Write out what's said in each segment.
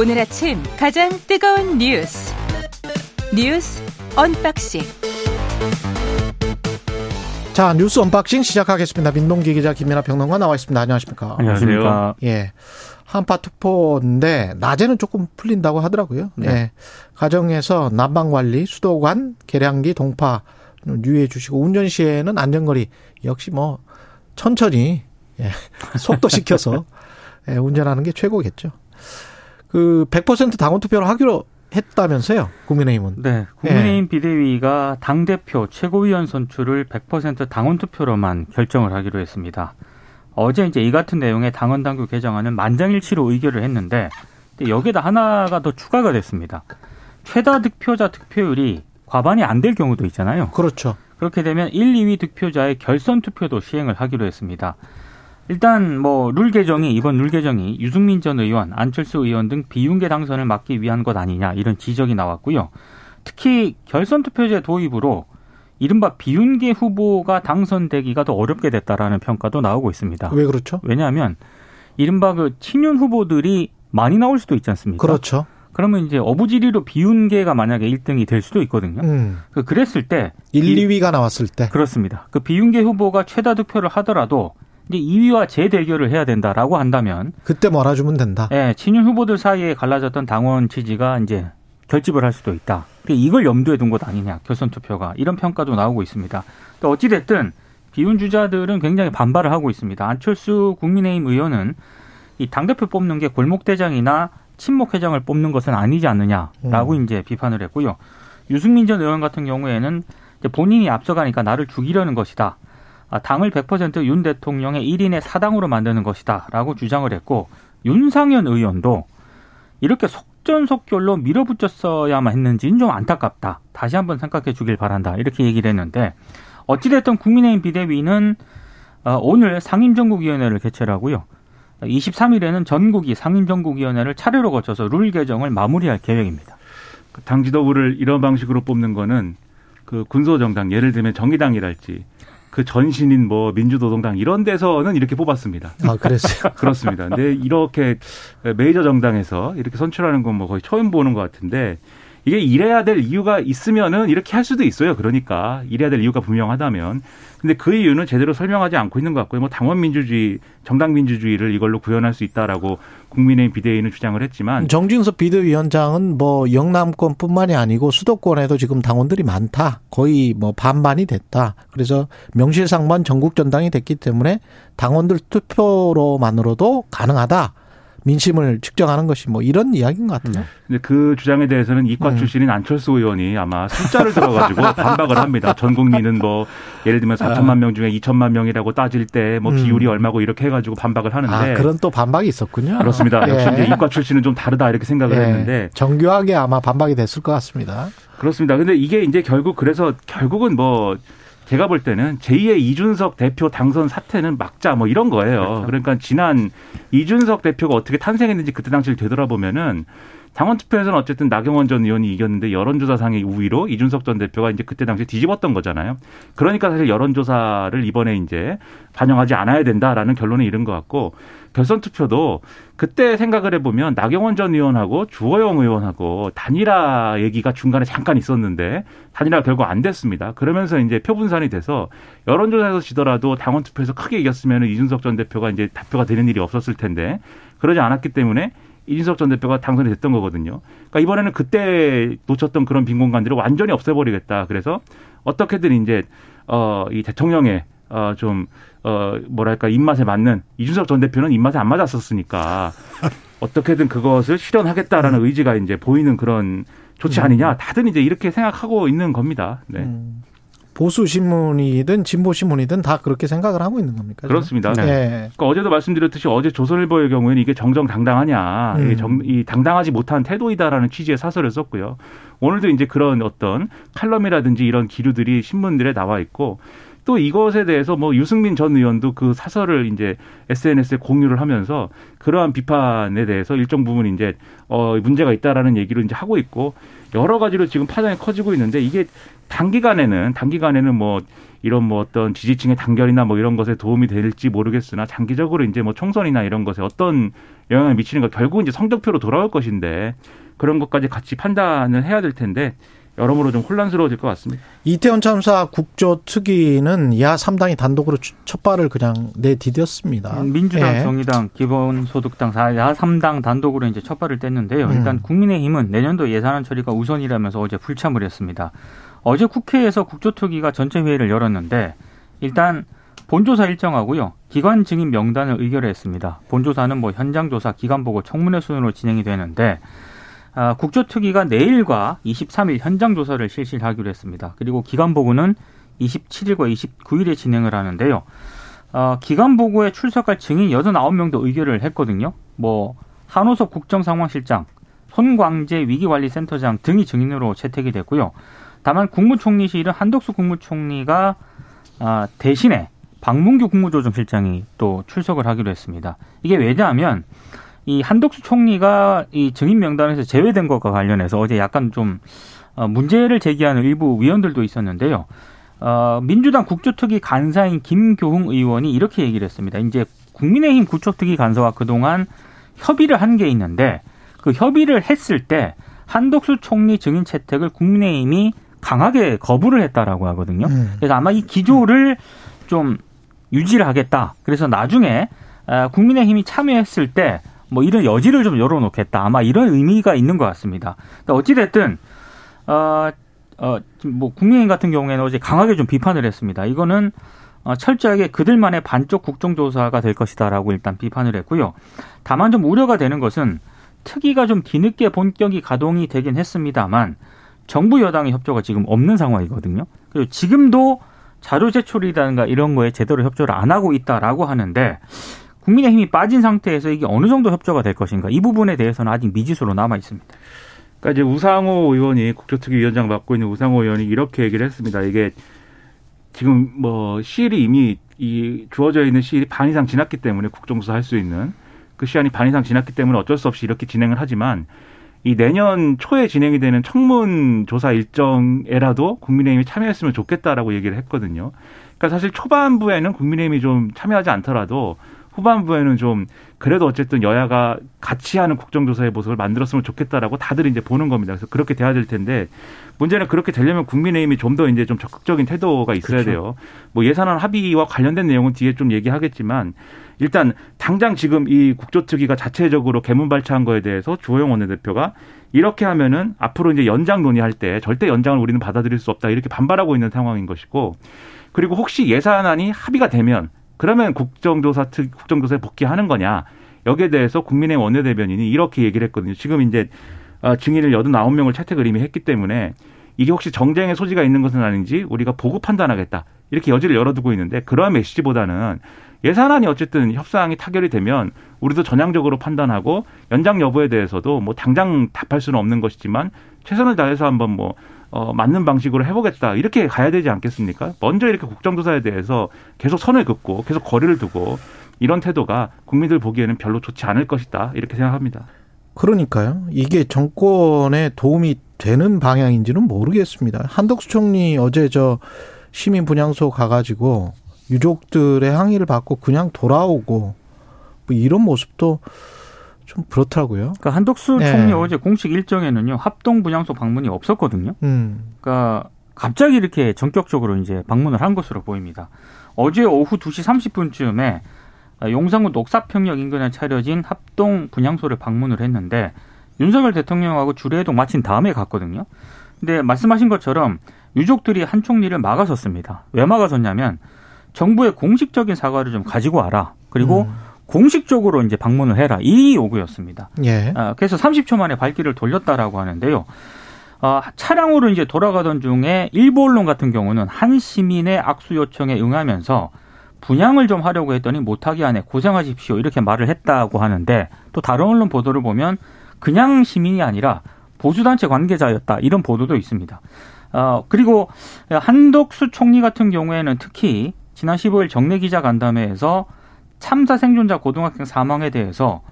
오늘 아침 가장 뜨거운 뉴스 뉴스 언박싱 자 뉴스 unboxing 시작하겠습니다. 민동기 기자 김민아 평론가 나와 있습니다. 안녕하십니까? 안녕하십니까? 예. 한파 특보인데 낮에는 조금 풀린다고 하더라고요. 네. 예. 가정에서 난방 관리, 수도관, 계량기, 동파 유의해 주시고 운전 시에는 안전거리 역시 뭐 천천히 예. 속도 시켜서 예, 운전하는 게 최고겠죠. 그 100% 당원 투표를 하기로 했다면서요, 국민의힘은. 네, 국민의힘 비대위가 당 대표 최고위원 선출을 100% 당원 투표로만 결정을 하기로 했습니다. 어제 이제 이 같은 내용의 당원 당규 개정안은 만장일치로 의결을 했는데 여기다 하나가 더 추가가 됐습니다. 최다 득표자 득표율이 과반이 안 될 경우도 있잖아요. 그렇죠. 그렇게 되면 1, 2위 득표자의 결선 투표도 시행을 하기로 했습니다. 일단 뭐 룰 개정이 이번 룰 개정이 유승민 전 의원, 안철수 의원 등 비윤계 당선을 막기 위한 것 아니냐 이런 지적이 나왔고요. 특히 결선 투표제 도입으로 이른바 비윤계 후보가 당선되기가 더 어렵게 됐다라는 평가도 나오고 있습니다. 왜 그렇죠? 왜냐하면 이른바 그 친윤 후보들이 많이 나올 수도 있지 않습니까? 그렇죠. 그러면 이제 어부지리로 비윤계가 만약에 1등이 될 수도 있거든요. 음. 그 그랬을 때 1, 이- 2위가 나왔을 때. 그렇습니다. 그 비윤계 후보가 최다 득표를 하더라도 이제 2위와 재대결을 해야 된다라고 한다면 그때 몰아주면 된다. 예, 친윤 후보들 사이에 갈라졌던 당원 지지가 이제 결집을 할 수도 있다. 이걸 염두에 둔 것 아니냐 결선 투표가 이런 평가도 나오고 있습니다. 또 어찌 됐든 비윤 주자들은 굉장히 반발을 하고 있습니다. 안철수 국민의힘 의원은 이 당 대표 뽑는 게 골목 대장이나 친목 회장을 뽑는 것은 아니지 않느냐라고 이제 비판을 했고요. 유승민 전 의원 같은 경우에는 본인이 앞서가니까 나를 죽이려는 것이다. 아, 당을 100%윤 대통령의 1인의 사당으로 만드는 것이다라고 주장을 했고 윤상현 의원도 이렇게 속전속결로 밀어붙였어야만 했는지는 좀 안타깝다. 다시 한번 생각해 주길 바란다. 이렇게 얘기를 했는데 어찌됐든 국민의힘 비대위는 어, 오늘 상임정국위원회를 개최를 하고요. 23일에는 전국이 상임정국위원회를 차례로 거쳐서 룰 개정을 마무리할 계획입니다. 그당 지도부를 이런 방식으로 뽑는 거는 그 군소정당 예를 들면 정의당이랄지 그 전신인 뭐 민주노동당 이런 데서는 이렇게 뽑았습니다. 아, 그랬어요. 그렇습니다. 근데 이렇게 메이저 정당에서 이렇게 선출하는 건 뭐 거의 처음 보는 것 같은데 이게 이래야 될 이유가 있으면은 이렇게 할 수도 있어요. 그러니까 이래야 될 이유가 분명하다면. 근데 그 이유는 제대로 설명하지 않고 있는 것 같고요. 뭐 당원 민주주의, 정당 민주주의를 이걸로 구현할 수 있다라고 국민의힘 비대위는 주장을 했지만 정진석 비대위원장은 뭐 영남권뿐만이 아니고 수도권에도 지금 당원들이 많다. 거의 뭐 반반이 됐다. 그래서 명실상부한 전국 전당이 됐기 때문에 당원들 투표로만으로도 가능하다. 민심을 측정하는 것이 뭐 이런 이야기인 것 같아요. 근데 그 주장에 대해서는 이과 음. 출신인 안철수 의원이 아마 숫자를 들어가지고 반박을 합니다. 전 국민은 뭐 예를 들면 4천만 명 중에 2천만 명이라고 따질 때뭐 음. 비율이 얼마고 이렇게 해가지고 반박을 하는데 아, 그런 또 반박이 있었군요. 그렇습니다. 역시 예. 이제 이과 출신은 좀 다르다 이렇게 생각을 예. 했는데 정교하게 아마 반박이 됐을 것 같습니다. 그렇습니다. 근데 이게 이제 결국 그래서 결국은 뭐 제가 볼 때는 제2의 이준석 대표 당선 사태는 막자 뭐 이런 거예요. 그렇죠. 그러니까 지난 이준석 대표가 어떻게 탄생했는지 그때 당시를 되돌아보면은 당원 투표에서는 어쨌든 나경원 전 의원이 이겼는데 여론조사상의 우위로 이준석 전 대표가 이제 그때 당시에 뒤집었던 거잖아요. 그러니까 사실 여론조사를 이번에 이제 반영하지 않아야 된다라는 결론에 이른 것 같고 결선 투표도 그때 생각을 해보면 나경원 전 의원하고 주호영 의원하고 단일화 얘기가 중간에 잠깐 있었는데 단일화 결국 안 됐습니다. 그러면서 이제 표 분산이 돼서 여론조사에서 지더라도 당원 투표에서 크게 이겼으면 이준석 전 대표가 이제 대표가 되는 일이 없었을 텐데 그러지 않았기 때문에 이준석 전 대표가 당선이 됐던 거거든요. 그러니까 이번에는 그때 놓쳤던 그런 빈 공간들을 완전히 없애버리겠다. 그래서 어떻게든 이제 어 이 대통령의 어 좀 어 뭐랄까 입맛에 맞는 이준석 전 대표는 입맛에 안 맞았었으니까 어떻게든 그것을 실현하겠다라는 의지가 이제 보이는 그런 조치 아니냐. 다들 이제 이렇게 생각하고 있는 겁니다. 네. 음. 보수 신문이든 진보 신문이든 다 그렇게 생각을 하고 있는 겁니까? 그렇습니다. 예. 그러니까 어제도 말씀드렸듯이 어제 조선일보의 경우에는 이게 정정당당하냐, 음. 이게 정, 이 당당하지 못한 태도이다라는 취지의 사설을 썼고요. 오늘도 이제 그런 어떤 칼럼이라든지 이런 기류들이 신문들에 나와 있고 또 이것에 대해서 뭐 유승민 전 의원도 그 사설을 이제 SNS에 공유를 하면서 그러한 비판에 대해서 일정 부분 이제 어 문제가 있다라는 얘기를 이제 하고 있고 여러 가지로 지금 파장이 커지고 있는데 이게 단기간에는 단기간에는 뭐 이런 뭐 어떤 지지층의 단결이나 뭐 이런 것에 도움이 될지 모르겠으나 장기적으로 이제 뭐 총선이나 이런 것에 어떤 영향을 미치는 가 결국은 이제 성적표로 돌아올 것인데 그런 것까지 같이 판단을 해야 될 텐데 여러모로 좀 혼란스러워질 것 같습니다. 이태원 참사 국조 특위는 야 3당이 단독으로 첫 발을 그냥 내디뎠습니다. 민주당, 예. 정의당, 기본소득당, 야 3당 단독으로 이제 첫 발을 뗐는데요. 음. 일단 국민의힘은 내년도 예산안 처리가 우선이라면서 어제 불참을 했습니다. 어제 국회에서 국조특위가 전체 회의를 열었는데 일단 본조사 일정하고요. 기관 증인 명단을 의결했습니다. 본조사는 뭐 현장 조사, 기관 보고 청문회 순으로 진행이 되는데 아, 국조특위가 내일과 23일 현장 조사를 실시하기로 했습니다. 그리고 기간 보고는 27일과 29일에 진행을 하는데요. 어, 기간 보고에 출석할 증인 89명도 의결을 했거든요. 뭐 한호섭 국정상황실장, 손광재 위기관리센터장 등이 증인으로 채택이 됐고요. 다만 국무총리실은 한덕수 국무총리가 아, 대신에 박문규 국무조정실장이 또 출석을 하기로 했습니다. 이게 왜냐하면 이 한덕수 총리가 이 증인 명단에서 제외된 것과 관련해서 어제 약간 좀 어, 문제를 제기하는 일부 위원들도 있었는데요. 어, 민주당 국조특위 간사인 김교흥 의원이 이렇게 얘기를 했습니다. 이제 국민의힘 국조특위 간사와 그동안 협의를 한 게 있는데 그 협의를 했을 때 한덕수 총리 증인 채택을 국민의힘이 강하게 거부를 했다라고 하거든요. 음. 그래서 아마 이 기조를 좀 유지를 하겠다. 그래서 나중에 어, 국민의힘이 참여했을 때 뭐 이런 여지를 좀 열어놓겠다. 아마 이런 의미가 있는 것 같습니다. 그러니까 어찌됐든, 어, 어, 뭐, 국민의힘 같은 경우에는 어제 강하게 좀 비판을 했습니다. 이거는 어, 철저하게 그들만의 반쪽 국정조사가 될 것이다라고 일단 비판을 했고요. 다만 좀 우려가 되는 것은 특위가 좀 뒤늦게 본격이 가동이 되긴 했습니다만 정부 여당의 협조가 지금 없는 상황이거든요. 그리고 지금도 자료 제출이라든가 이런 거에 제대로 협조를 안 하고 있다라고 하는데 국민의 힘이 빠진 상태에서 이게 어느 정도 협조가 될 것인가 이 부분에 대해서는 아직 미지수로 남아 있습니다. 그러니까 이제 우상호 의원이 국조특위 위원장 맡고 있는 우상호 의원이 이렇게 얘기를 했습니다. 이게 지금 뭐 시일이 이미 이 주어져 있는 시일이 반 이상 지났기 때문에 국정조사 할 수 있는 그 시간이 반 이상 지났기 때문에 어쩔 수 없이 이렇게 진행을 하지만 이 내년 초에 진행이 되는 청문 조사 일정에라도 국민의힘이 참여했으면 좋겠다라고 얘기를 했거든요. 그러니까 사실 초반부에는 국민의힘이 좀 참여하지 않더라도 후반부에는 좀 그래도 어쨌든 여야가 같이 하는 국정조사의 모습을 만들었으면 좋겠다라고 다들 이제 보는 겁니다. 그래서 그렇게 돼야 될 텐데 문제는 그렇게 되려면 국민의힘이 좀 더 이제 좀 적극적인 태도가 있어야 그렇죠. 돼요. 뭐 예산안 합의와 관련된 내용은 뒤에 좀 얘기하겠지만 일단 당장 지금 이 국조특위가 자체적으로 개문발차한 거에 대해서 주호영 원내대표가 이렇게 하면은 앞으로 이제 연장 논의할 때 절대 연장을 우리는 받아들일 수 없다 이렇게 반발하고 있는 상황인 것이고 그리고 혹시 예산안이 합의가 되면 그러면 국정조사 특 국정조사에 복귀하는 거냐? 여기에 대해서 국민의 원내대변인이 이렇게 얘기를 했거든요. 지금 이제 어, 증인을 여든 아홉 명을 채택을 이미 했기 때문에 이게 혹시 정쟁의 소지가 있는 것은 아닌지 우리가 보고 판단하겠다. 이렇게 여지를 열어두고 있는데 그러한 메시지보다는 예산안이 어쨌든 협상이 타결이 되면 우리도 전향적으로 판단하고 연장 여부에 대해서도 뭐 당장 답할 수는 없는 것이지만 최선을 다해서 한번 뭐 어, 맞는 방식으로 해보겠다 이렇게 가야 되지 않겠습니까? 먼저 이렇게 국정조사에 대해서 계속 선을 긋고 계속 거리를 두고 이런 태도가 국민들 보기에는 별로 좋지 않을 것이다 이렇게 생각합니다. 그러니까요. 이게 정권에 도움이 되는 방향인지는 모르겠습니다. 한덕수 총리 어제 저 시민 분향소 가가지고 유족들의 항의를 받고 그냥 돌아오고 뭐 이런 모습도 좀 그렇더라고요. 그러니까 한덕수 네. 총리 어제 공식 일정에는요 합동 분향소 방문이 없었거든요. 음. 그러니까 갑자기 이렇게 전격적으로 이제 방문을 한 것으로 보입니다. 어제 오후 2시 30분쯤에 용산구 녹사평역 인근에 차려진 합동 분향소를 방문을 했는데 윤석열 대통령하고 주례회동 마친 다음에 갔거든요. 근데 말씀하신 것처럼 유족들이 한 총리를 막아섰습니다. 왜 막아섰냐면 정부의 공식적인 사과를 좀 가지고 와라. 그리고 음. 공식적으로 이제 방문을 해라 이 요구였습니다. 예. 아, 그래서 30초 만에 발길을 돌렸다라고 하는데요. 어, 차량으로 이제 돌아가던 중에 일부 언론 같은 경우는 한 시민의 악수 요청에 응하면서 분양을 좀 하려고 했더니 못하게 하네 고생하십시오 이렇게 말을 했다고 하는데 또 다른 언론 보도를 보면 그냥 시민이 아니라 보수단체 관계자였다 이런 보도도 있습니다. 어, 그리고 한덕수 총리 같은 경우에는 특히 지난 15일 정례 기자 간담회에서 참사 생존자 고등학생 사망에 대해서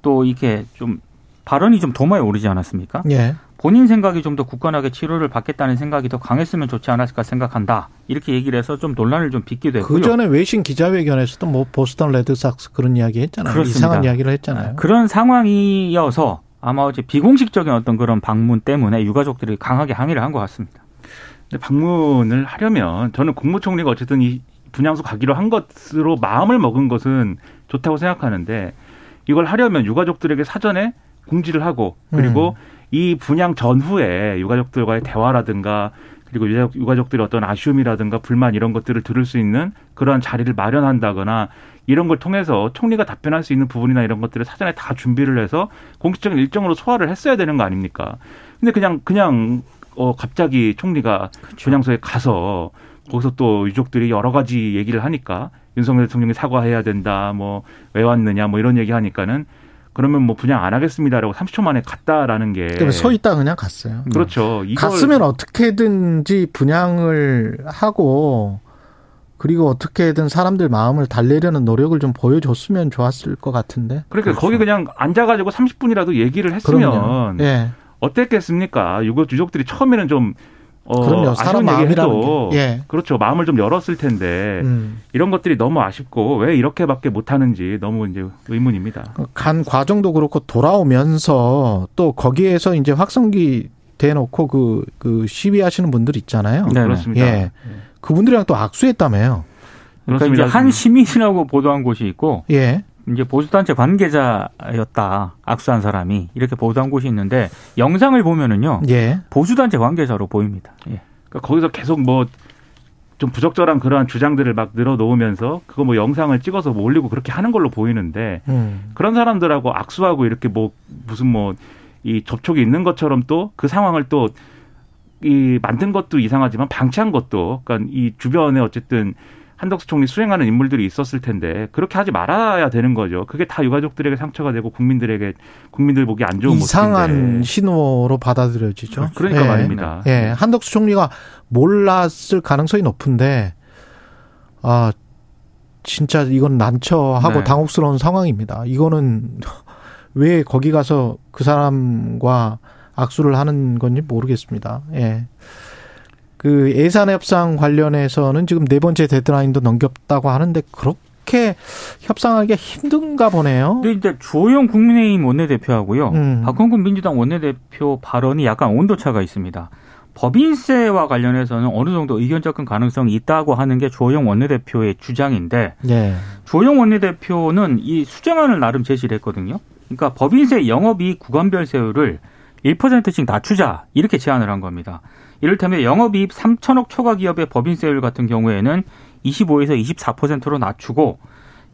또 이렇게 좀 발언이 좀 도마에 오르지 않았습니까? 예. 본인 생각이 좀 더 굳건하게 치료를 받겠다는 생각이 더 강했으면 좋지 않았을까 생각한다. 이렇게 얘기를 해서 좀 논란을 좀 빚기도 했고요. 그 전에 외신 기자회견에서도 뭐 보스턴 레드삭스 그런 이야기 했잖아요. 그렇습니다. 이상한 이야기를 했잖아요. 그런 상황이어서 아마 어제 비공식적인 어떤 그런 방문 때문에 유가족들이 강하게 항의를 한 것 같습니다. 근데 방문을 하려면 저는 국무총리가 어쨌든 이 분향소 가기로 한 것으로 마음을 먹은 것은 좋다고 생각하는데 이걸 하려면 유가족들에게 사전에 공지를 하고 그리고 음. 이 분양 전후에 유가족들과의 대화라든가 그리고 유가족- 유가족들의 어떤 아쉬움이라든가 불만 이런 것들을 들을 수 있는 그러한 자리를 마련한다거나 이런 걸 통해서 총리가 답변할 수 있는 부분이나 이런 것들을 사전에 다 준비를 해서 공식적인 일정으로 소화를 했어야 되는 거 아닙니까? 근데 그냥 그냥 어 갑자기 총리가 분향소에 가서 거기서 또 유족들이 여러 가지 얘기를 하니까 윤석열 대통령이 사과해야 된다, 뭐 왜 왔느냐, 뭐 이런 얘기 하니까는 그러면 뭐 분양 안 하겠습니다라고 30초 만에 갔다라는 게 서 있다 그냥 갔어요. 그렇죠. 이걸 갔으면 어떻게든지 분양을 하고 그리고 어떻게든 사람들 마음을 달래려는 노력을 좀 보여줬으면 좋았을 것 같은데. 그러니까 그렇죠. 거기 그냥 앉아가지고 30분이라도 얘기를 그럼요. 했으면 예. 어땠겠습니까? 유족 유족들이 처음에는 좀 어, 그럼요. 사람 아쉬운 얘기해도 마음이라는 게. 예. 그렇죠. 마음을 좀 열었을 텐데 음. 이런 것들이 너무 아쉽고 왜 이렇게밖에 못하는지 너무 이제 의문입니다. 간 과정도 그렇고 돌아오면서 또 거기에서 이제 확성기 대놓고 그, 그 시위하시는 분들 있잖아요. 네네. 그렇습니다. 예. 그분들이랑 또 악수했다며요. 그러니까 그렇습니다. 이제 한 시민이라고 보도한 곳이 있고 예. 이제 보수단체 관계자였다 악수한 사람이 이렇게 보도한 곳이 있는데 영상을 보면은요 예. 보수단체 관계자로 보입니다. 예. 그러니까 거기서 계속 뭐 좀 부적절한 그러한 주장들을 막 늘어놓으면서 그거 뭐 영상을 찍어서 뭐 올리고 그렇게 하는 걸로 보이는데 음. 그런 사람들하고 악수하고 이렇게 뭐 무슨 뭐 이 접촉이 있는 것처럼 또 그 상황을 또이 만든 것도 이상하지만 방치한 것도 그러니까 이 주변에 어쨌든 한덕수 총리 수행하는 인물들이 있었을 텐데 그렇게 하지 말아야 되는 거죠. 그게 다 유가족들에게 상처가 되고 국민들에게 국민들 보기 안 좋은 이상한 모습인데. 신호로 받아들여지죠. 그러니까 예. 말입니다. 예. 한덕수 총리가 몰랐을 가능성이 높은데, 아, 진짜 이건 난처하고 네. 당혹스러운 상황입니다. 이거는 왜 거기 가서 그 사람과 악수를 하는 건지 모르겠습니다. 예. 그 예산 협상 관련해서는 지금 네 번째 데드라인도 넘겼다고 하는데 그렇게 협상하기가 힘든가 보네요. 근데 이제 주호영 국민의힘 원내대표하고요. 음. 박홍근 민주당 원내대표 발언이 약간 온도차가 있습니다. 법인세와 관련해서는 어느 정도 의견 접근 가능성이 있다고 하는 게 주호영 원내대표의 주장인데 예. 주호영 원내대표는 이 수정안을 나름 제시를 했거든요. 그러니까 법인세 영업이익 구간별 세율을 1%씩 낮추자 이렇게 제안을 한 겁니다. 이를테면 영업이익 3천억 초과 기업의 법인세율 같은 경우에는 25에서 24%로 낮추고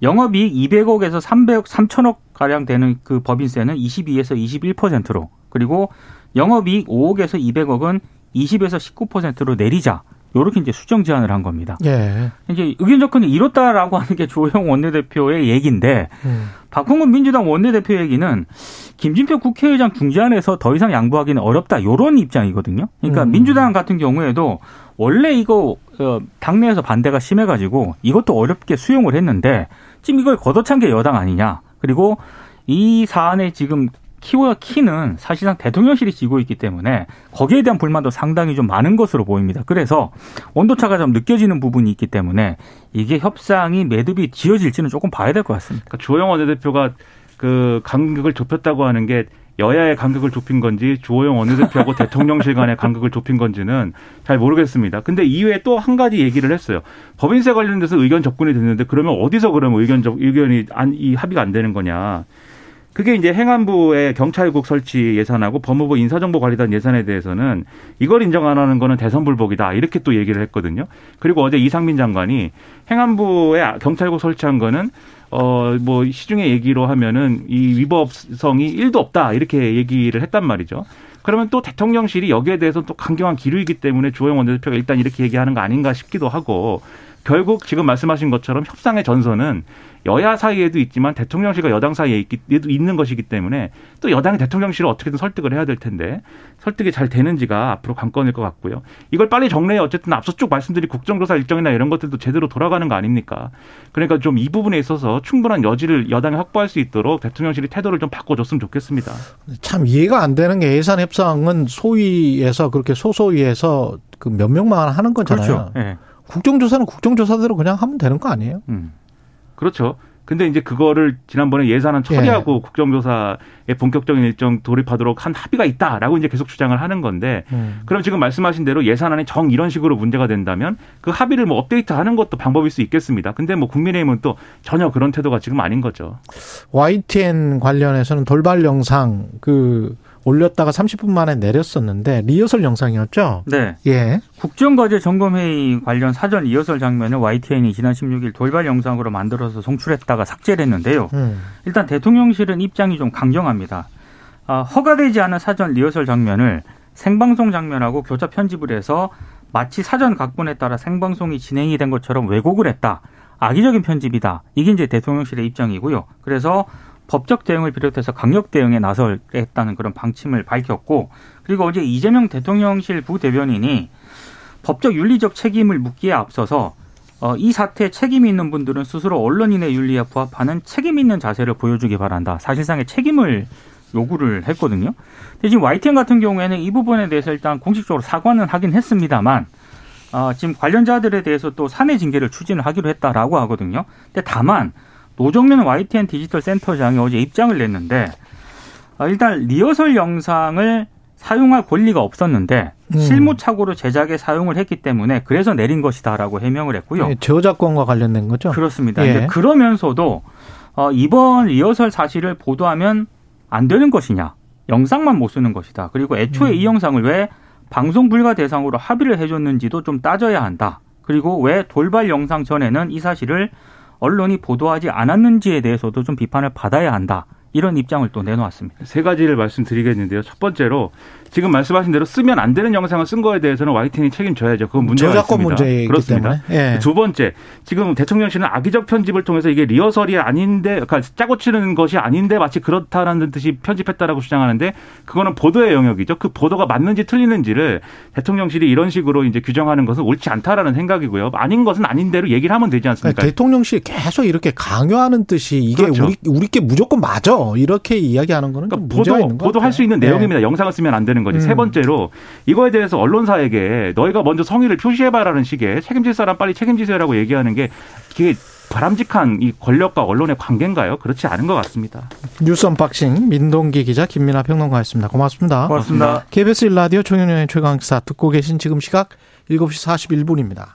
영업이익 200억에서 300, 3천억 가량 되는 그 법인세는 22에서 21%로 그리고 영업이익 5억에서 200억은 20에서 19%로 내리자. 요렇게 이제 수정 제안을 한 겁니다. 예. 이제 의견 접근이 이렇다라고 하는 게 조영 원내대표의 얘기인데 음. 박홍근 민주당 원내대표 얘기는 김진표 국회의장 중재안에서 더 이상 양보하기는 어렵다 요런 입장이거든요. 그러니까 음. 민주당 같은 경우에도 원래 이거 어, 당내에서 반대가 심해가지고 이것도 어렵게 수용을 했는데 지금 이걸 걷어찬 게 여당 아니냐. 그리고 이 사안의 지금 키와 키는 사실상 대통령실이 지고 있기 때문에 거기에 대한 불만도 상당히 좀 많은 것으로 보입니다. 그래서 온도차가 좀 느껴지는 부분이 있기 때문에 이게 협상이 매듭이 지어질지는 조금 봐야 될 것 같습니다. 그러니까 주호영 원내대표가 그 간극을 좁혔다고 하는 게 여야의 간극을 좁힌 건지 주호영 원내대표하고 대통령실 간의 간극을 좁힌 건지는 잘 모르겠습니다. 근데 이외에 또 한 가지 얘기를 했어요. 법인세 관련돼서 의견 접근이 됐는데 그러면 어디서 그러면 의견 접 의견이 안, 이 합의가 안 되는 거냐? 그게 이제 행안부의 경찰국 설치 예산하고 법무부 인사정보관리단 예산에 대해서는 이걸 인정 안 하는 거는 대선 불복이다 이렇게 또 얘기를 했거든요. 그리고 어제 이상민 장관이 행안부에 경찰국 설치한 거는 어 뭐 시중에 얘기로 하면은 이 위법성이 일도 없다 이렇게 얘기를 했단 말이죠. 그러면 또 대통령실이 여기에 대해서 또 강경한 기류이기 때문에 주호영 원내대표가 일단 이렇게 얘기하는 거 아닌가 싶기도 하고 결국 지금 말씀하신 것처럼 협상의 전선은 여야 사이에도 있지만 대통령실과 여당 사이에 있기, 있는 것이기 때문에 또 여당이 대통령실을 어떻게든 설득을 해야 될 텐데 설득이 잘 되는지가 앞으로 관건일 것 같고요. 이걸 빨리 정리해 어쨌든 앞서 쭉 말씀드린 국정조사 일정이나 이런 것들도 제대로 돌아가는 거 아닙니까? 그러니까 좀 이 부분에 있어서 충분한 여지를 여당이 확보할 수 있도록 대통령실이 태도를 좀 바꿔줬으면 좋겠습니다. 참 이해가 안 되는 게 예산 협상은 소위에서 그렇게 소소위에서 그 몇 명만 하는 거잖아요. 그렇죠. 네. 국정조사는 국정조사대로 그냥 하면 되는 거 아니에요? 음. 그렇죠. 근데 이제 그거를 지난번에 예산안 처리하고 예. 국정조사에 본격적인 일정 돌입하도록 한 합의가 있다라고 이제 계속 주장을 하는 건데 음. 그럼 지금 말씀하신 대로 예산안이 정 이런 식으로 문제가 된다면 그 합의를 뭐 업데이트하는 것도 방법일 수 있겠습니다. 근데 뭐 국민의힘은 또 전혀 그런 태도가 지금 아닌 거죠. YTN 관련해서는 돌발 영상 그 올렸다가 30분 만에 내렸었는데 리허설 영상이었죠? 네. 예. 국정과제 점검회의 관련 사전 리허설 장면을 YTN이 지난 16일 돌발 영상으로 만들어서 송출했다가 삭제를 했는데요. 음. 일단 대통령실은 입장이 좀 강경합니다. 아, 허가되지 않은 사전 리허설 장면을 생방송 장면하고 교차 편집을 해서 마치 사전 각본에 따라 생방송이 진행이 된 것처럼 왜곡을 했다. 악의적인 편집이다. 이게 이제 대통령실의 입장이고요. 그래서 법적 대응을 비롯해서 강력 대응에 나설겠다는 그런 방침을 밝혔고 그리고 어제 이재명 대통령실 부대변인이 법적 윤리적 책임을 묻기에 앞서서 어, 이 사태에 책임이 있는 분들은 스스로 언론인의 윤리에 부합하는 책임 있는 자세를 보여주기 바란다. 사실상의 책임을 요구를 했거든요. 근데 지금 YTN 같은 경우에는 이 부분에 대해서 일단 공식적으로 사과는 하긴 했습니다만 어, 지금 관련자들에 대해서 또 사내 징계를 추진을 하기로 했다라고 하거든요. 근데 다만 노정면 YTN 디지털 센터장이 어제 입장을 냈는데 어, 일단 리허설 영상을 사용할 권리가 없었는데 음. 실무착오로 제작에 사용을 했기 때문에 그래서 내린 것이다라고 해명을 했고요. 네, 저작권과 관련된 거죠? 그렇습니다. 예. 그러면서도 어, 이번 리허설 사실을 보도하면 안 되는 것이냐? 영상만 못 쓰는 것이다. 그리고 애초에 음. 이 영상을 왜 방송 불가 대상으로 합의를 해줬는지도 좀 따져야 한다. 그리고 왜 돌발 영상 전에는 이 사실을 언론이 보도하지 않았는지에 대해서도 좀 비판을 받아야 한다. 이런 입장을 또 내놓았습니다. 세 가지를 말씀드리겠는데요. 첫 번째로 지금 말씀하신 대로 쓰면 안 되는 영상을 쓴 거에 대해서는 YTN이 책임져야죠. 그건 문제가 저작권 있습니다. 문제이기 그렇습니다. 예. 두 번째, 지금 대통령실은 악의적 편집을 통해서 이게 리허설이 아닌데, 그러니까 짜고 치는 것이 아닌데 마치 그렇다라는 듯이 편집했다라고 주장하는데 그거는 보도의 영역이죠. 그 보도가 맞는지 틀리는지를 대통령실이 이런 식으로 이제 규정하는 것은 옳지 않다라는 생각이고요. 아닌 것은 아닌 대로 얘기를 하면 되지 않습니까? 그러니까 대통령실이 계속 이렇게 강요하는 뜻이 이게 그렇죠. 우리 우리께 무조건 맞아 이렇게 이야기하는 거는 그러니까 보도 보도할 수 있는 내용입니다. 네. 영상을 쓰면 안 되는 거지. 음. 세 번째로 이거에 대해서 언론사에게 너희가 먼저 성의를 표시해봐라는 식의 책임질 사람 빨리 책임지세요라고 얘기하는 게 이게 바람직한 이 권력과 언론의 관계인가요? 그렇지 않은 것 같습니다. 뉴스 unboxing 민동기 기자 김민아 평론가였습니다. 고맙습니다. 고맙습니다. KBS 1라디오 총영의 최강사 듣고 계신 지금 시각 7시 41분입니다.